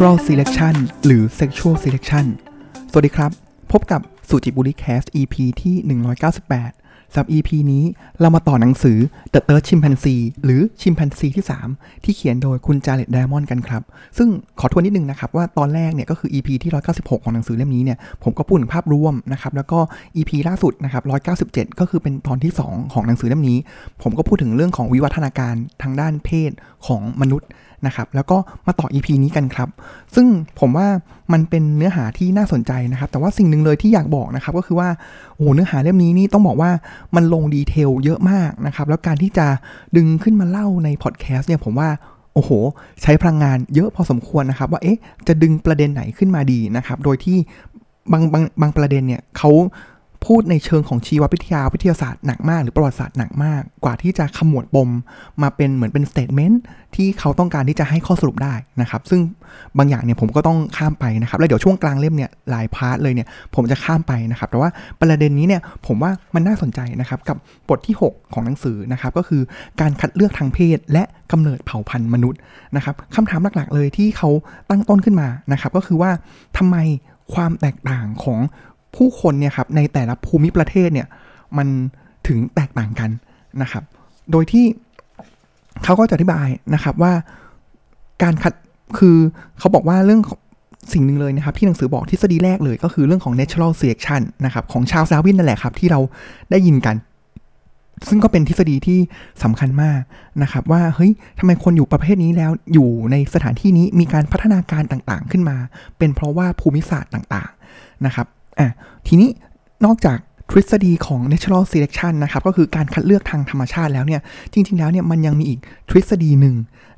natural selection หรือ sexual selection สวัสดีครับ พบกับสุจิบุริแคส EP ที่ 198 สำหรับ EP นี้เรามาต่อหนังสือ The Third Chimpanzee หรือ Chimpanzee ที่ 3 ที่เขียนโดยคุณจาเลตไดมอนด์กันครับ ซึ่งขอทวนนิดนึงนะครับ ว่าตอนแรกเนี่ยก็คือ EP ที่ 196 ของหนังสือเล่มนี้เนี่ยผมก็พูดถึงภาพรวมนะครับ แล้วก็ EP ล่าสุดนะครับ 197 ก็คือเป็นตอนที่ 2 ของหนังสือเล่มนี้ ผมก็พูดถึงเรื่องของวิวัฒนาการทางด้านเพศของมนุษย์นะครับแล้วก็มาต่อ EP นี้กันครับ ซึ่งผมว่า มันเป็นเนื้อหาที่น่าสนใจนะครับ แต่ว่าสิ่งหนึ่งเลยที่อยากบอกนะครับ ก็คือว่าโอ้เนื้อหาเล่มนี้นี่ต้องบอกว่ามันลงดีเทลเยอะมากนะครับ แล้วการที่จะดึงขึ้นมาเล่าในพอดแคสต์เนี่ยผมว่าโอ้โห ใช้พลังงานเยอะพอสมควรนะครับ ว่าเอ๊ะจะดึงประเด็นไหนขึ้นมาดีนะครับ โดยที่บางบางบางประเด็นเนี่ยเขา พูดในเชิงของชีววิทยาวิทยาศาสตร์หนักมาก หรือประวัติศาสตร์หนักมาก กว่าที่จะขมวดปมมาเป็นเหมือนเป็น statement ที่เขาต้องการที่จะให้ข้อสรุปได้นะครับ ซึ่งบางอย่างเนี่ยผมก็ต้องข้ามไปนะครับ แล้วเดี๋ยวช่วงกลางเล่มเนี่ยหลาย part เลยเนี่ยผมจะข้ามไปนะครับ แต่ว่าประเด็นนี้เนี่ยผมว่ามันน่าสนใจนะครับกับบทที่ 6 ของหนังสือนะครับก็คือการคัดเลือกทางเพศ และกำเนิดเผ่าพันธุ์มนุษย์นะครับคำถามหลักๆ เลยที่เขาตั้งต้นขึ้นมานะครับก็คือว่าทำไมความแตกต่างของ ผู้คนเนี่ยครับในแต่ละภูมิประเทศเนี่ยมันถึงแตกต่างกันนะครับ โดยที่เขาก็จะอธิบายนะครับว่าการคัดคือเขาบอกว่าเรื่องสิ่งหนึ่งเลยนะครับ ที่หนังสือบอกทฤษฎีแรกเลยก็คือเรื่องของ natural selection นะครับของชาวซาวินนั่นแหละครับ ที่เราได้ยินกัน ซึ่งก็เป็นทฤษฎีที่สำคัญมากนะครับ ว่าเฮ้ยทำไมคนอยู่ประเภทนี้แล้วอยู่ในสถานที่นี้มีการพัฒนาการต่างๆ ขึ้นมา เป็นเพราะว่าภูมิศาสตร์ต่างๆนะครับ อะทีนี้นอกจากทฤษฎีของ natural selection นะครับ ก็คือการคัดเลือกทางธรรมชาติแล้วเนี่ย จริง ๆ แล้วเนี่ยมันยังมีอีกทฤษฎีหนึ่ง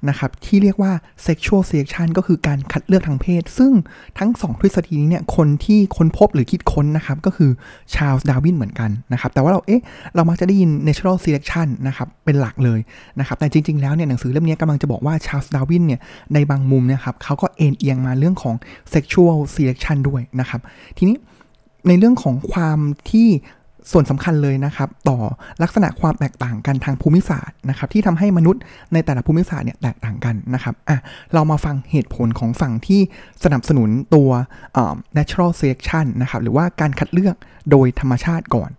นะครับ ที่เรียกว่า sexual selection ก็คือการคัดเลือกทางเพศ ซึ่งทั้ง 2 ทฤษฎีนี้เนี่ยคนที่ค้นพบหรือคิดค้นนะครับ ก็คือชาลส์ดาวินเหมือนกันนะครับ แต่ว่าเราเอ๊ะเรามักจะได้ยิน natural selection นะครับ เป็นหลักเลยนะครับ แต่จริง ๆ แล้วเนี่ยหนังสือเล่มนี้กำลังจะบอกว่าชาลส์ดาวินเนี่ยในบางมุมนี่ยครับเขาก็เอ็นเอียงมาเรื่องของ sexual selection ด้วยนะครับทีนี้ ในเรื่องของความที่ส่วนสำคัญเลยนะครับ ต่อลักษณะความแตกต่างกันทางภูมิศาสตร์นะครับ ที่ทำให้มนุษย์ในแต่ละภูมิศาสตร์เนี่ยแตกต่างกันนะครับอะเรามาฟังเหตุผลของฝั่งที่สนับสนุนตัว natural selection นะครับ หรือว่าการคัดเลือกโดยธรรมชาติก่อน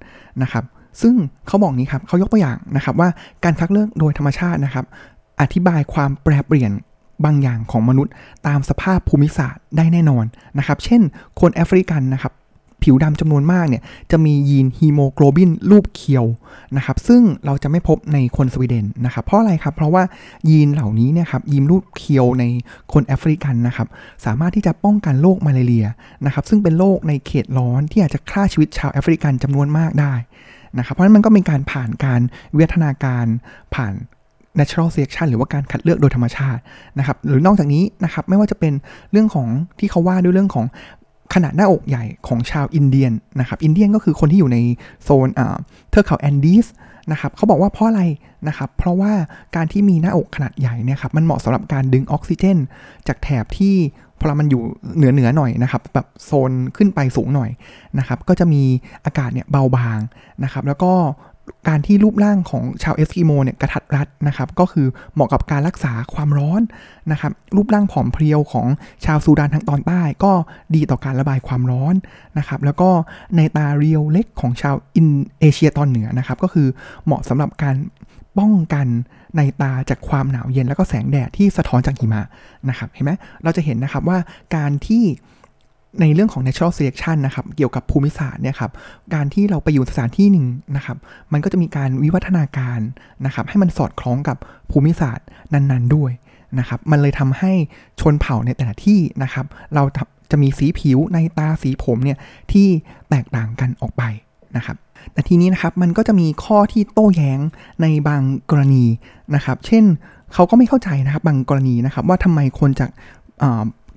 นะครับ ซึ่งเขาบอกนี้ครับเขายกตัวอย่างนะครับว่าการคัดเลือกโดยธรรมชาตินะครับ อธิบายความแปรเปลี่ยนบางอย่างของมนุษย์ตามสภาพภูมิศาสตร์ได้แน่นอนนะครับ เช่น คนแอฟริกันนะครับ ผิวดำจำนวนมากเนี่ยจะมียีนฮีโมโกลบินรูปเคียวนะครับซึ่งเราจะไม่พบในคนสวีเดนนะครับเพราะอะไรครับเพราะว่ายีนเหล่านี้เนี่ยครับยีนรูปเคียวในคนแอฟริกันนะครับสามารถที่จะป้องกันโรคมาลาเรียนะครับซึ่งเป็นโรคในเขตร้อนที่อาจจะฆ่าชีวิตชาวแอฟริกันจำนวนมากได้นะครับเพราะฉะนั้นมันก็เป็นการผ่านการวิวัฒนาการผ่าน natural selection หรือว่าการคัดเลือกโดยธรรมชาตินะครับหรือนอกจากนี้นะครับไม่ว่าจะเป็นเรื่องของที่เขาว่าด้วยเรื่องของ ขนาดหน้าอกใหญ่ของชาวอินเดียนนะครับอินเดียนก็คือคนที่อยู่ในโซนเทือกเขาแอนดีสนะครับเขาบอกว่าเพราะอะไรนะครับเพราะว่าการที่มีหน้าอกขนาดใหญ่เนี่ยครับมันเหมาะสำหรับการดึงออกซิเจน จากแถบที่พอมันอยู่เหนือเหนือหน่อยนะครับแบบโซนขึ้นไปสูงหน่อยนะครับก็จะมีอากาศเนี่ยเบาบางนะครับแล้วก็ การที่รูปร่างของชาวเอสกิโมเนี่ยกระทัดรัดนะครับ ก็คือเหมาะกับการรักษาความร้อนนะครับ รูปร่างผอมเพรียวของชาวซูดานทางตอนใต้ก็ดีต่อการระบายความร้อนนะครับ แล้วก็นัยน์ตาเรียวเล็กของชาวอินเอเชียตอนเหนือนะครับ ก็คือเหมาะสำหรับการป้องกันนัยน์ตาจากความหนาวเย็นแล้วก็แสงแดดที่สะท้อนจากหิมะนะครับ เห็นไหมเราจะเห็นนะครับว่าการที่ ในเรื่องของ natural selection นะครับ เกี่ยวกับภูมิศาสตร์เนี่ยครับ การที่เราไปอยู่สถานที่หนึ่งนะครับ มันก็จะมีการวิวัฒนาการนะครับ ให้มันสอดคล้องกับภูมิศาสตร์นั้นๆด้วยนะครับ มันเลยทำให้ชนเผ่าในแต่ละที่นะครับ เราจะมีสีผิวในตาสีผมเนี่ยที่แตกต่างกันออกไปนะครับ แต่ทีนี้นะครับมันก็จะมีข้อที่โต้แย้งในบางกรณีนะครับ เช่นเขาก็ไม่เข้าใจนะครับบางกรณีนะครับว่าทำไมคนจาก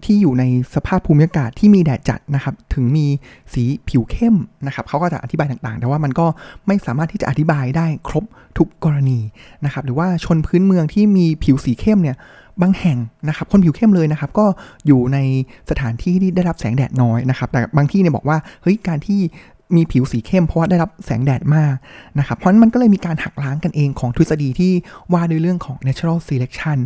ที่อยู่ในสภาพภูมิอากาศที่มีแดดจัดนะครับ ถึงมีสีผิวเข้มนะครับเขาก็จะอธิบายต่างๆ แต่ว่ามันก็ไม่สามารถที่จะอธิบายได้ครบทุกกรณีนะครับ หรือว่าชนพื้นเมืองที่มีผิวสีเข้มเนี่ยบางแห่งนะครับคนผิวเข้มเลยนะครับ ก็อยู่ในสถานที่ที่ได้รับแสงแดดน้อยนะครับ แต่บางที่เนี่ยบอกว่าเฮ้ยการที่มีผิวสีเข้มเพราะว่าได้รับแสงแดดมากนะครับ เพราะนั้นมันก็เลยมีการหักล้างกันเองของทฤษฎีที่ว่าด้วยเรื่องของ natural selection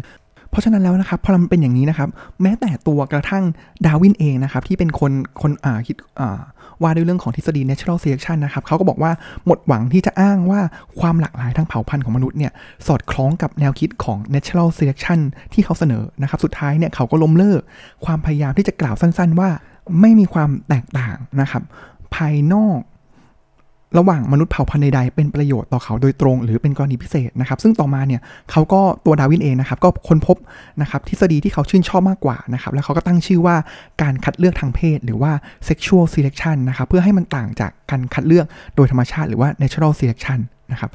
เพราะฉะนั้นแล้วนะครับพอมันเป็นอย่างนี้นะครับ แม้แต่ตัวกระทั่งดาวินเองนะครับ ที่เป็นคนคนอ่าคิดอ่าว่าด้วยเรื่องของทฤษฎี natural selection นะครับเขาก็บอกว่าหมดหวังที่จะอ้างว่าความหลากหลายทางเผ่าพันธุ์ของมนุษย์เนี่ยสอดคล้องกับแนวคิดของ natural selection ที่เขาเสนอนะครับ สุดท้ายเนี่ยเขาก็ล้มเลิก ความพยายามที่จะกล่าวสั้น ๆ ว่าไม่มีความแตกต่างนะครับ ภายนอก ระหว่างมนุษย์เผ่าพันธุ์ใดๆเป็นประโยชน์ต่อเขาโดยตรง หรือเป็นกรณีพิเศษนะครับ ซึ่งต่อมาเนี่ยเขาก็ตัวดาวินเองนะครับ ก็ค้นพบนะครับทฤษฎีที่เขาชื่นชอบมากกว่านะครับ แล้วเขาก็ตั้งชื่อว่าการคัดเลือกทางเพศ หรือว่า sexual selection นะครับ เพื่อให้มันต่างจากการคัดเลือกโดยธรรมชาติ หรือว่า natural selection นะครับ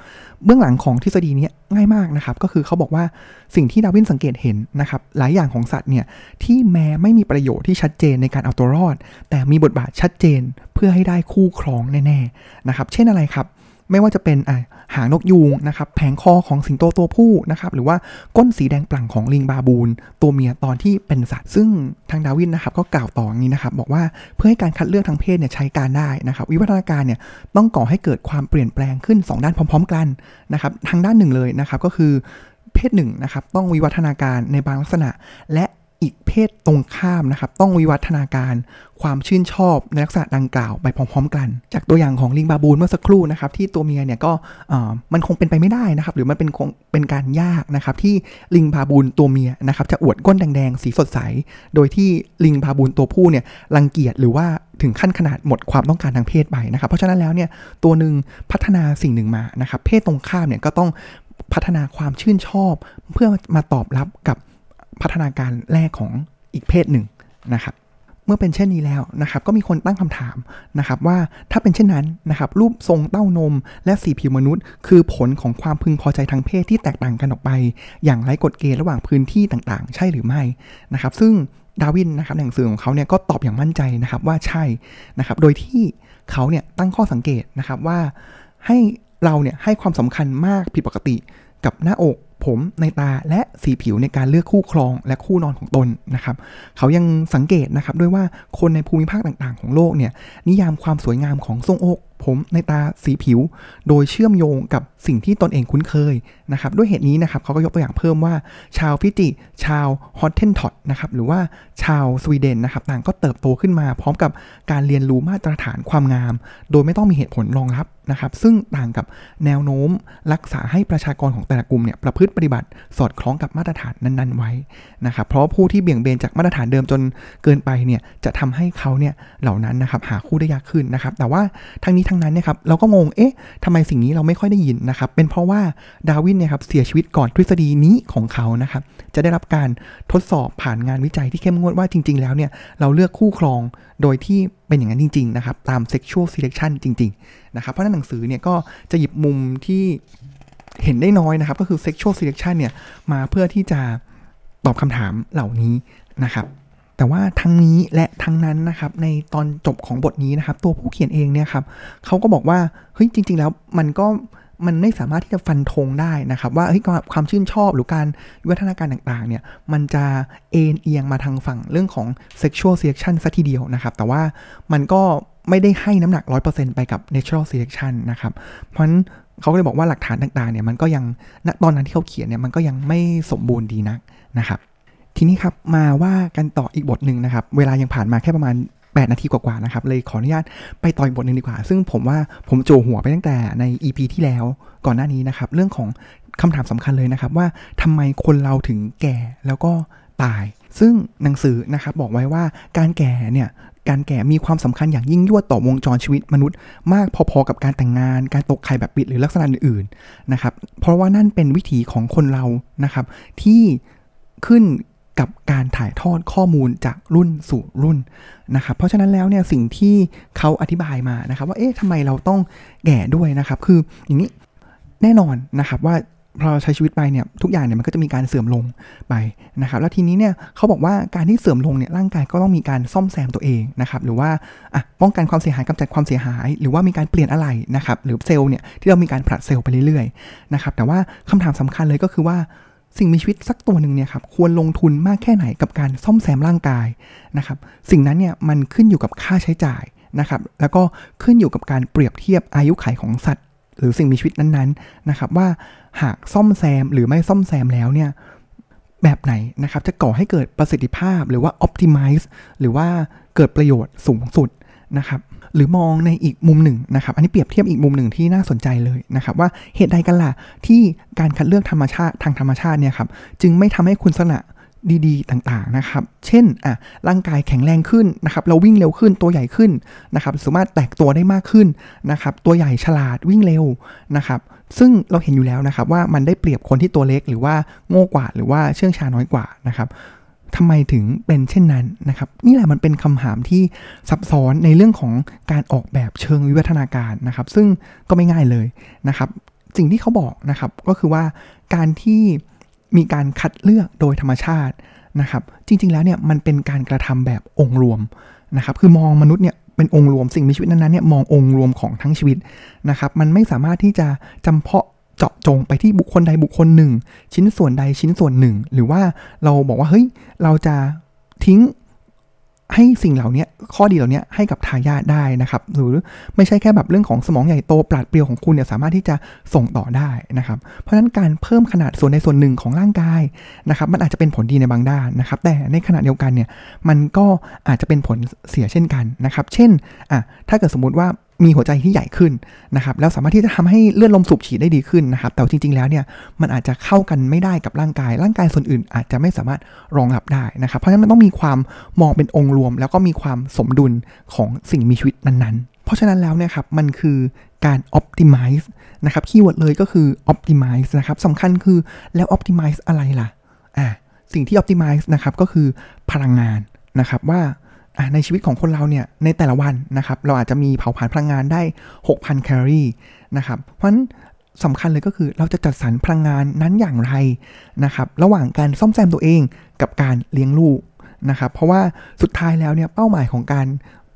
เบื้องหลังของทฤษฎีนี้ง่ายมากนะครับ ก็คือเขาบอกว่าสิ่งที่ดาวินสังเกตเห็นนะครับ หลายอย่างของสัตว์เนี่ยที่แม้ไม่มีประโยชน์ที่ชัดเจนในการเอาตัวรอด แต่มีบทบาทชัดเจนเพื่อให้ได้คู่ครองแน่ๆนะครับ เช่นอะไรครับ ไม่ว่าจะเป็นหางนกยูงนะครับแผงคอของสิงโตตัวผู้นะครับหรือว่าก้นสีแดงปลั่งของลิงบาบูน ตัวเมียตอนที่เป็นสัตว์ ซึ่งทางดาวินนะครับก็กล่าวต่ออย่างนี้นะครับบอกว่าเพื่อให้การคัดเลือกทางเพศเนี่ยใช้การได้นะครับวิวัฒนาการเนี่ยต้องก่อให้เกิดความเปลี่ยนแปลงขึ้น 2 ด้านพร้อม ๆ กันนะครับทางด้านหนึ่งเลยนะครับก็คือเพศหนึ่งนะครับต้องวิวัฒนาการในบางลักษณะ และ อีกเพศตรงข้ามนะครับ ต้องวิวัฒนาการความชื่นชอบในลักษณะดังกล่าวไปพร้อม ๆ กัน จากตัวอย่างของลิงบาบูนเมื่อสักครู่นะครับ ที่ตัวเมียเนี่ยก็มันคงเป็นไปไม่ได้นะครับ หรือมันเป็นคงเป็นการยากนะครับ ที่ลิงบาบูนตัวเมียนะครับ จะอวดก้นแดงๆสีสดใส โดยที่ลิงบาบูนตัวผู้เนี่ยรังเกียจหรือว่าถึงขั้นขนาดหมดความต้องการทางเพศไปนะครับ เพราะฉะนั้นแล้วเนี่ยตัวหนึ่งพัฒนาสิ่งหนึ่งมานะครับ เพศตรงข้ามเนี่ยก็ต้องพัฒนาความชื่นชอบเพื่อมาตอบรับกับ พัฒนาการแรกของอีกเพศหนึ่งนะครับเมื่อเป็นเช่นนี้แล้วนะครับก็มีคนตั้งคำถามนะครับว่าถ้าเป็นเช่นนั้นนะครับรูปทรงเต้านม และสีผิวมนุษย์ คือผลของความพึงพอใจทางเพศที่แตกต่างกันออกไป อย่างไร้กฎเกณฑ์ระหว่างพื้นที่ต่างๆ ใช่หรือไม่นะครับซึ่งดาวินนะครับหนังสือของเขาเนี่ยก็ตอบอย่างมั่นใจนะครับว่าใช่นะครับโดยที่เขาเนี่ยตั้งข้อสังเกตนะครับว่าให้เราเนี่ยให้ความสำคัญมากผิดปกติกับหน้าอก ผมในตาและสีผิวในการเลือกคู่ครองและคู่นอนของตนนะครับเขายังสังเกตนะครับด้วยว่าคนในภูมิภาคต่างๆ ของโลกเนี่ยนิยามความสวยงามของทรงอกผมในตาสีผิว โดยเชื่อมโยงกับสิ่งที่ตนเองคุ้นเคยนะครับด้วยเหตุนี้นะครับเขาก็ยกตัวอย่างเพิ่มว่า ชาวฟิจิ ชาวฮอตเทนทอตนะครับหรือว่าชาวสวีเดนนะครับต่างก็เติบโตขึ้นมาพร้อมกับการเรียนรู้มาตรฐานความงาม โดยไม่ต้องมีเหตุผลรองรับนะครับซึ่งต่างกับแนวโน้มรักษาให้ประชากรของแต่ละกลุ่มเนี่ยประพฤติปฏิบัติสอดคล้องกับมาตรฐานนั้น ๆ ไว้นะครับเพราะผู้ที่เบี่ยงเบนจากมาตรฐานเดิมจนเกินไปเนี่ยจะทำให้เขาเนี่ยเหล่านั้นนะครับหาคู่ได้ยากขึ้นนะครับ แต่ว่าทั้งนี้ทั้งนั้นเนี่ยครับเราก็งงเอ๊ะทำไมสิ่งนี้เราไม่ค่อยได้ยินนะครับเป็นเพราะว่าดาวินเนี่ยครับเสียชีวิตก่อนทฤษฎีนี้ของเขานะครับจะได้รับการทดสอบผ่านงานวิจัยที่เข้มงวดว่าจริง ๆ แล้วเนี่ยเราเลือกคู่ครองโดยที่เป็นอย่างนั้นจริง ๆ นะครับ ตาม sexual selection จริง ๆ นะครับ เพราะนั้นหนังสือเนี่ยก็จะหยิบมุมที่ เห็นได้น้อยนะครับ ก็คือ sexual selection เนี่ยมาเพื่อที่จะตอบคำถามเหล่านี้นะครับแต่ว่าทั้งนี้และทั้งนั้นนะครับในตอนจบของบทนี้นะครับ ตัวผู้เขียนเองเนี่ยครับเขาก็บอกว่าเฮ้ยจริง ๆ แล้วมันก็มันไม่สามารถที่จะฟันธงได้นะครับ ว่าเฮ้ยความชื่นชอบหรือการวิวัฒนาการต่างๆเนี่ยมันจะเอ็นเอียงมาทางฝั่งเรื่องของ sexual selection ซะทีเดียวนะครับ แต่ว่ามันก็ไม่ได้ให้น้ำหนัก 100%ไปกับ natural selection นะครับ เพราะฉะนั้น เขาก็เลยบอกว่าหลักฐานต่างๆเนี่ยมันก็ยังณตอนนั้นที่เขาเขียนเนี่ยมันก็ยังไม่สมบูรณ์ดีนักนะครับ ทีนี้ครับมาว่ากันต่ออีกบทหนึ่งนะครับ เวลายังผ่านมาแค่ประมาณ 8 นาทีกว่าๆนะครับ เลยขออนุญาตไปต่ออีกบทหนึ่งดีกว่า ซึ่งผมว่าผมโจหัวไปตั้งแต่ใน EP ที่แล้วก่อนหน้านี้นะครับ เรื่องของคำถามสำคัญเลยนะครับว่าทำไมคนเราถึงแก่แล้วก็ตาย ซึ่งหนังสือนะครับบอกไว้ว่าการแก่เนี่ย การแก่มีความสำคัญอย่างยิ่งยวดต่อวงจรชีวิตมนุษย์ มากพอๆกับการแต่งงาน การตกไข่แบบปิดหรือลักษณะอื่นๆนะครับ เพราะว่านั่นเป็นวิถีของคนเรานะครับ ที่ขึ้นกับการถ่ายทอดข้อมูลจากรุ่นสู่รุ่นนะครับ เพราะฉะนั้นแล้วเนี่ยสิ่งที่เขาอธิบายมานะครับ ว่าเอ๊ะทำไมเราต้องแก่ด้วยนะครับ คืออย่างนี้แน่นอนนะครับว่า พอใช้ชีวิตไปเนี่ยทุกอย่างเนี่ยมันก็จะมีการเสื่อมลงไปนะครับแล้วทีนี้เนี่ยเขาบอกว่าการที่เสื่อมลงเนี่ยร่างกายก็ต้องมีการซ่อมแซมตัวเองนะครับหรือว่าอะป้องกันความเสียหายกำจัดความเสียหาย หรือว่ามีการเปลี่ยนอะไรนะครับหรือเซลล์เนี่ยที่เรามีการผลัดเซลล์ไปเรื่อยๆนะครับแต่ว่าคำถามสำคัญเลยก็คือว่าสิ่งมีชีวิตสักตัวหนึ่งเนี่ยครับควรลงทุนมากแค่ไหนกับการซ่อมแซมร่างกายนะครับสิ่งนั้นเนี่ยมันขึ้นอยู่กับค่าใช้จ่ายนะครับแล้วก็ขึ้นอยู่กับการเปรียบเทียบอายุขัยของสัตว์ หรือสิ่งมีชีวิตนั้นๆนะครับว่า หากซ่อมแซมหรือไม่ซ่อมแซมแล้วเนี่ยแบบไหนนะครับจะก่อให้เกิดประสิทธิภาพหรือว่า optimize หรือว่าเกิดประโยชน์สูงสุดนะครับหรือมองในอีกมุมหนึ่งนะครับ อันนี้เปรียบเทียบอีกมุมหนึ่งที่น่าสนใจเลยนะครับ ว่าเหตุใดกันล่ะที่การคัดเลือกธรรมชาติทางธรรมชาติเนี่ยครับจึงไม่ทำให้คุณสนะดีๆ ต่างๆนะครับ เช่นอะร่างกายแข็งแรงขึ้นนะครับ เราวิ่งเร็วขึ้นตัวใหญ่ขึ้นนะครับ สามารถแตกตัวได้มากขึ้นนะครับ ตัวใหญ่ฉลาดวิ่งเร็วนะครับ ซึ่งเราเห็นอยู่แล้วนะครับว่ามันได้เปรียบคนที่ตัวเล็กหรือว่าโง่กว่าหรือว่าเชื่องช้าน้อยกว่านะครับทำไมถึงเป็นเช่นนั้นนะครับ นี่แหละมันเป็นคำถามที่ซับซ้อนในเรื่องของการออกแบบเชิงวิวัฒนาการนะครับ ซึ่งก็ไม่ง่ายเลยนะครับ สิ่งที่เขาบอกนะครับก็คือว่าการที่มีการคัดเลือกโดยธรรมชาตินะครับ จริง ๆ แล้วเนี่ยมันเป็นการกระทำแบบองค์รวมนะครับ คือมองมนุษย์เนี่ย เป็นองค์รวมสิ่งมีชีวิตนั้นๆเนี่ยมององค์รวมของทั้งชีวิตนะครับ มันไม่สามารถที่จะจำเพาะเจาะจงไปที่บุคคลใดบุคคลหนึ่ง ชิ้นส่วนใดชิ้นส่วนหนึ่ง หรือว่าเราบอกว่าเฮ้ยเราจะทิ้ง ให้สิ่งเหล่านี้ข้อดีเหล่านี้ให้กับทายาทได้นะครับ หรือไม่ใช่แค่แบบเรื่องของสมองใหญ่โตปราดเปรียวของคุณเนี่ยสามารถที่จะส่งต่อได้นะครับ เพราะฉะนั้นการเพิ่มขนาดส่วนในส่วนหนึ่งของร่างกายนะครับ มันอาจจะเป็นผลดีในบางด้านนะครับ แต่ในขณะเดียวกันเนี่ยมันก็อาจจะเป็นผลเสียเช่นกันนะครับ เช่นอะถ้าเกิดสมมุติว่า มีหัวใจที่ใหญ่ขึ้นนะครับแล้วสามารถที่จะทำให้เลือดลมสูบฉีดได้ดีขึ้นนะครับแต่จริง ๆ แล้วเนี่ยมันอาจจะเข้ากันไม่ได้กับร่างกาย ร่างกายส่วนอื่นอาจจะไม่สามารถรองรับได้นะครับ เพราะฉะนั้นมันต้องมีความมองเป็นองค์รวม แล้วก็มีความสมดุลของสิ่งมีชีวิตนั้นๆ เพราะฉะนั้นแล้วเนี่ยครับมันคือการ optimize นะครับ keyword เลยก็คือ optimize นะครับสำคัญคือแล้ว optimize อะไรล่ะอ่าสิ่งที่ optimize นะครับก็คือพลังงานนะครับว่า ในชีวิตของคนเราเนี่ยในแต่ละวันนะครับเราอาจจะมีเผาผลาญพลังงานได้ 6,000 แคลอรี่นะครับเพราะฉะนั้นสำคัญเลยก็คือเราจะจัดสรรพลังงานนั้นอย่างไรนะครับระหว่างการซ่อมแซมตัวเองกับการเลี้ยงลูกนะครับเพราะว่าสุดท้ายแล้วเนี่ยเป้าหมายของการ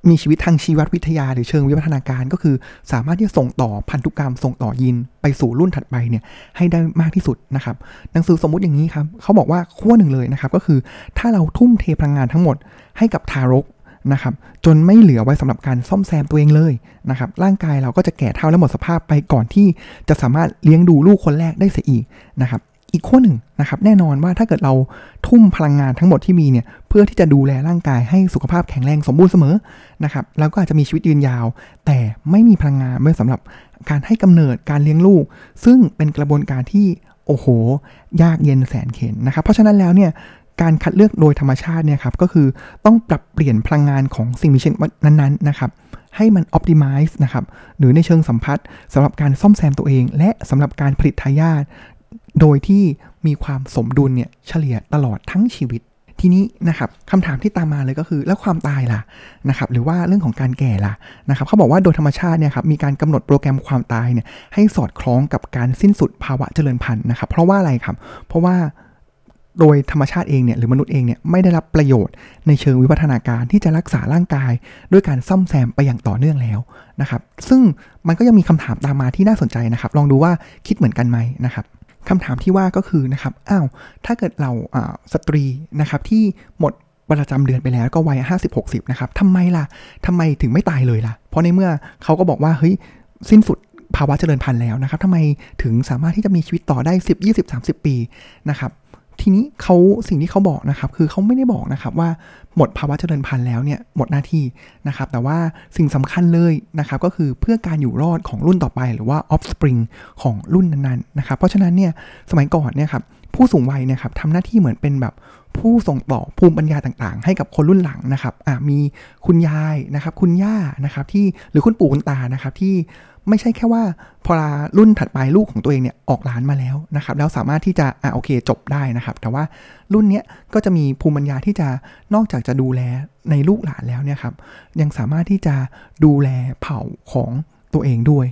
มีชีวิตทางชีววิทยาหรือเชิงวิวัฒนาการก็คือ สามารถที่จะส่งต่อพันธุกรรมส่งต่อยีนไปสู่รุ่นถัดไปเนี่ยให้ได้มากที่สุดนะครับหนังสือสมมุติอย่างนี้ครับเขาบอกว่าขั้วหนึ่งเลยนะครับก็คือถ้าเราทุ่มเทพลังงานทั้งหมดให้กับทารกนะครับจนไม่เหลือไว้สำหรับการซ่อมแซมตัวเองเลยนะครับร่างกายเราก็จะแก่เท่าและหมดสภาพไปก่อนที่จะสามารถเลี้ยงดูลูกคนแรกได้เสียอีกนะครับ อีกขั้วหนึ่งนะครับแน่นอนว่าถ้าเกิดเราทุ่มพลังงานทั้งหมดที่มีเนี่ยเพื่อที่จะดูแลร่างกายให้สุขภาพแข็งแรงสมบูรณ์เสมอนะครับเราก็อาจจะมีชีวิตยืนยาว แต่ไม่มีพลังงานเมื่อสำหรับการให้กำเนิดการเลี้ยงลูก ซึ่งเป็นกระบวนการที่โอ้โห ยากเย็นแสนเข็นนะครับ เพราะฉะนั้นแล้วเนี่ยการคัดเลือกโดยธรรมชาติเนี่ยครับก็คือต้องปรับเปลี่ยนพลังงานของสิ่งมีชีวิตนั้นๆนะครับให้มัน optimize นะครับ หรือในเชิงสัมพัทธ์สำหรับการซ่อมแซมตัวเอง และสำหรับการผลิตทายาท โดยที่มีความสมดุลเนี่ยเฉลี่ยตลอดทั้งชีวิตทีนี้นะครับคำถามที่ตามมาเลยก็คือแล้วความตายล่ะนะครับหรือว่าเรื่องของการแก่ล่ะนะครับเขาบอกว่าโดยธรรมชาติเนี่ยครับมีการกำหนดโปรแกรมความตายเนี่ยให้สอดคล้องกับการสิ้นสุดภาวะเจริญพันธุ์นะครับเพราะว่าอะไรครับ เพราะว่าโดยธรรมชาติเองเนี่ยหรือมนุษย์เองเนี่ยไม่ได้รับประโยชน์ในเชิงวิวัฒนาการที่จะรักษาร่างกาย ด้วยการซ่อมแซมไปอย่างต่อเนื่องแล้วนะครับซึ่งมันก็ยังมีคำถามตามมาที่น่าสนใจนะครับ ลองดูว่าคิดเหมือนกันไหมนะครับ คำถามที่ว่าก็คือนะครับ อ้าว ถ้าเกิดเราสตรีนะครับที่หมดประจำเดือนไปแล้วก็วัยห้าสิบหกสิบนะครับทำไมล่ะทำไมถึงไม่ตายเลยล่ะ เพราะในเมื่อเขาก็บอกว่า เฮ้ย สิ้นสุดภาวะเจริญพันธุ์แล้วนะครับทำไมถึงสามารถที่จะมีชีวิตต่อได้ 10 20 30 ปีนะครับ ทีนี้เขาสิ่งที่เขาบอกนะครับ คือเขาไม่ได้บอกนะครับว่าหมดภาวะเจริญพันธุ์แล้วเนี่ยหมดหน้าที่นะครับ แต่ว่าสิ่งสำคัญเลยนะครับก็คือเพื่อการอยู่รอดของรุ่นต่อไป หรือว่า offspring ของรุ่นนั้นๆนะครับ เพราะฉะนั้นเนี่ยสมัยก่อนเนี่ยครับ ผู้สูงวัยนี่ยครับทำหน้าที่เหมือนเป็นแบบผู้ส่งต่อภูมิปัญญาต่างๆ ให้กับคนรุ่นหลังนะครับอ่ามีคุณยายนะครับ คุณย่านะครับที่หรือคุณปู่คุณตานะครับที่ไม่ใช่แค่ว่าพอรุ่นถัดไปลูกของตัวเองเนี่ยออกร้านมาแล้วนะครับ แล้วสามารถที่จะอ่าโอเคจบได้นะครับ แต่ว่ารุ่นเนี้ยก็จะมีภูมิปัญญาที่จะนอกจากจะดูแลในลูกหลานแล้วเนี่ยครับยังสามารถที่จะดูแลเผ่าของตัวเองด้วย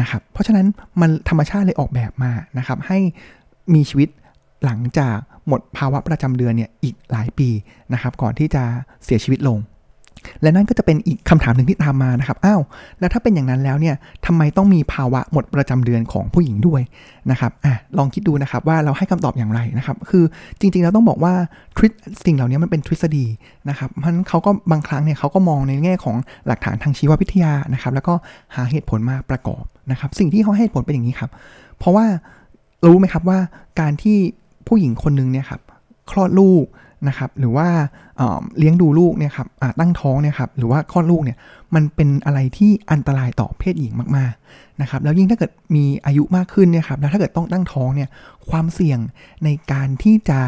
นะครับ เพราะฉะนั้นมันธรรมชาติเลยออกแบบมานะครับให้มีชีวิต หลังจากหมดภาวะประจำเดือนเนี่ยอีกหลายปีนะครับ ก่อนที่จะเสียชีวิตลง และนั่นก็จะเป็นอีกคำถามหนึ่งที่ตามมานะครับอ้าวแล้วถ้าเป็นอย่างนั้นแล้วเนี่ยทำไมต้องมีภาวะหมดประจำเดือนของผู้หญิงด้วยนะครับอะลองคิดดูนะครับว่าเราให้คำตอบอย่างไรนะครับ คือจริงๆแล้วต้องบอกว่าทริสิ่งเหล่านี้มันเป็นทฤษฎีนะครับมันเขาก็บางครั้งเนี่ยเขาก็มองในแง่ของหลักฐานทางชีววิทยานะครับ แล้วก็หาเหตุผลมาประกอบนะครับ สิ่งที่เขาให้เหตุผลเป็นอย่างนี้ครับ เพราะว่ารู้ไหมครับว่าการที่ ผู้หญิงคนนึงเนี่ยครับคลอดลูกนะครับหรือว่าเลี้ยงดูลูกเนี่ยครับตั้งท้องเนี่ยครับหรือว่าคลอดลูกเนี่ยมันเป็นอะไรที่อันตรายต่อเพศหญิงมากๆนะครับแล้วยิ่งถ้าเกิดมีอายุมากขึ้นเนี่ยครับแล้วถ้าเกิดต้องตั้งท้องเนี่ยความเสี่ยงในการที่จะ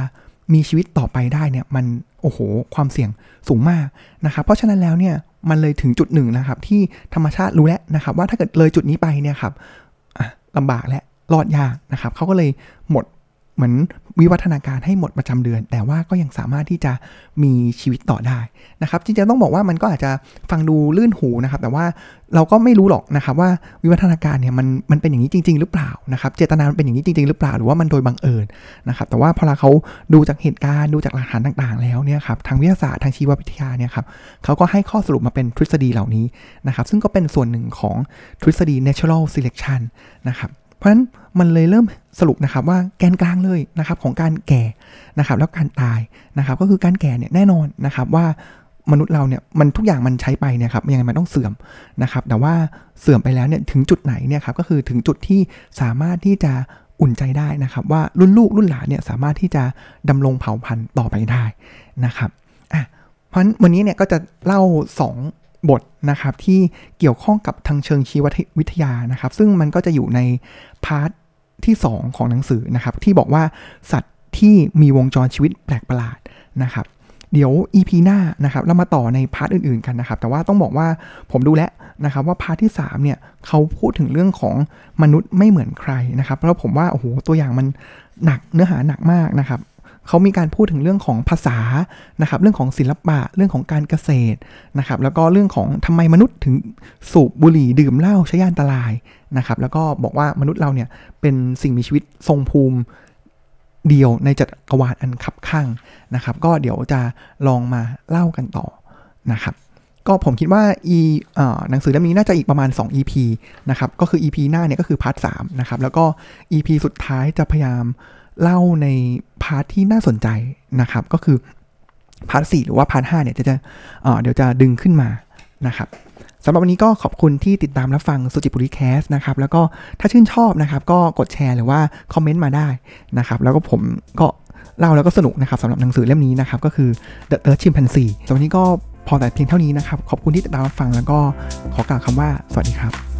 มีชีวิตต่อไปได้เนี่ยมันโอ้โหความเสี่ยงสูงมากนะครับเพราะฉะนั้นแล้วเนี่ยมันเลยถึงจุดหนึ่งนะครับที่ธรรมชาติรู้แล้วนะครับว่าถ้าเกิดเลยจุดนี้ไปเนี่ยครับลำบากและรอดยากนะครับเขาก็เลยหมด เหมือนวิวัฒนาการให้หมดประจำเดือน แต่ว่าก็ยังสามารถที่จะมีชีวิตต่อได้นะครับจริงๆต้องบอกว่ามันก็อาจจะฟังดูลื่นหูนะครับ แต่ว่าเราก็ไม่รู้หรอกนะครับว่าวิวัฒนาการเนี่ยมันมันเป็นอย่างนี้จริง ๆ หรือเปล่านะครับ เจตนานเป็นอย่างนี้จริง ๆ หรือเปล่าหรือว่ามันโดยบังเอิญนะครับแต่ว่าพอเราเขาดูจากเหตุการณ์ดูจากหลักฐานต่างๆ แล้วเนี่ยครับทางวิทยาศาสตร์ทางชีววิทยาเนี่ยครับเขาก็ให้ข้อสรุปมาเป็นทฤษฎีเหล่านี้นะครับซึ่งก็เป็นส่วนหนึ่งของทฤษฎี natural selection นะครับ ราะฉะนั้นมันเลยเริ่มสรุปนะครับว่าแกนกลางเลยนะครับของการแก่นะครับแล้วการตายนะครับก็คือการแก่เนี่ยแน่นอนนะครับว่ามนุษย์เราเนี่ยมันทุกอย่างมันใช้ไปเนี่ยครับยังไงมันต้องเสื่อมนะครับแต่ว่าเสื่อมไปแล้วเนี่ยถึงจุดไหนเนี่ยครับก็คือถึงจุดที่สามารถที่จะอุ่นใจได้นะครับ ว่ารุ่นลูกรุ่นหลานเนี่ยสามารถที่จะดำรงเผ่าพันธุ์ต่อไปได้นะครับอะเพราะวันนี้เนี่ยก็จะเล่า 2 บทนะครับที่เกี่ยวข้องกับทางเชิงชีววิทยานะครับ ซึ่งมันก็จะอยู่ใน part ที่ 2 ของหนังสือนะครับ ที่บอกว่าสัตว์ที่มีวงจรชีวิตแปลกประหลาดนะครับเดี๋ยว EP หน้านะครับเรามาต่อใน part อื่นๆกันนะครับ แต่ว่าต้องบอกว่าผมดูแล้วนะครับว่า part ที่ 3 เนี่ยเขาพูดถึงเรื่องของมนุษย์ไม่เหมือนใครนะครับแล้วผมว่าโอ้โหตัวอย่างมันหนักเนื้อหาหนักมากนะครับ เขามีการพูดถึงเรื่องของภาษานะครับ เรื่องของศิลปะ เรื่องของการเกษตรนะครับ แล้วก็เรื่องของทำไมมนุษย์ถึงสูบบุหรี่ดื่มเหล้าใช้ยาอันตรายนะครับ แล้วก็บอกว่ามนุษย์เราเนี่ยเป็นสิ่งมีชีวิตทรงภูมิเดียวในจักรวาลอันคับข้างนะครับ ก็เดี๋ยวจะลองมาเล่ากันต่อนะครับก็ผมคิดว่าอีหนังสือเล่มนี้น่าจะอีกประมาณ 2 EP นะครับ ก็คือ EP หน้าเนี่ยก็คือ part 3นะครับ แล้วก็ EP สุดท้ายจะพยายามเล่าใน part ที่น่าสนใจนะครับ ก็คือ part สี่หรือว่า part ห้าเนี่ยจะจะเดี๋ยวจะดึงขึ้นมานะครับสำหรับวันนี้ก็ขอบคุณที่ติดตามรับฟังสุจิบุรีแคสนะครับ แล้วก็ถ้าชื่นชอบนะครับ ก็กดแชร์หรือว่าคอมเมนต์มาได้นะครับ แล้วก็ผมก็เล่าแล้วก็สนุกนะครับสำหรับหนังสือเล่มนี้นะครับ ก็คือ The Third Chimpanzee สำหรับวันนี้ก็พอแต่เพียงเท่านี้นะครับ ขอบคุณที่ติดตามรับฟังแล้วก็ขอกล่าวคำว่าสวัสดีครับ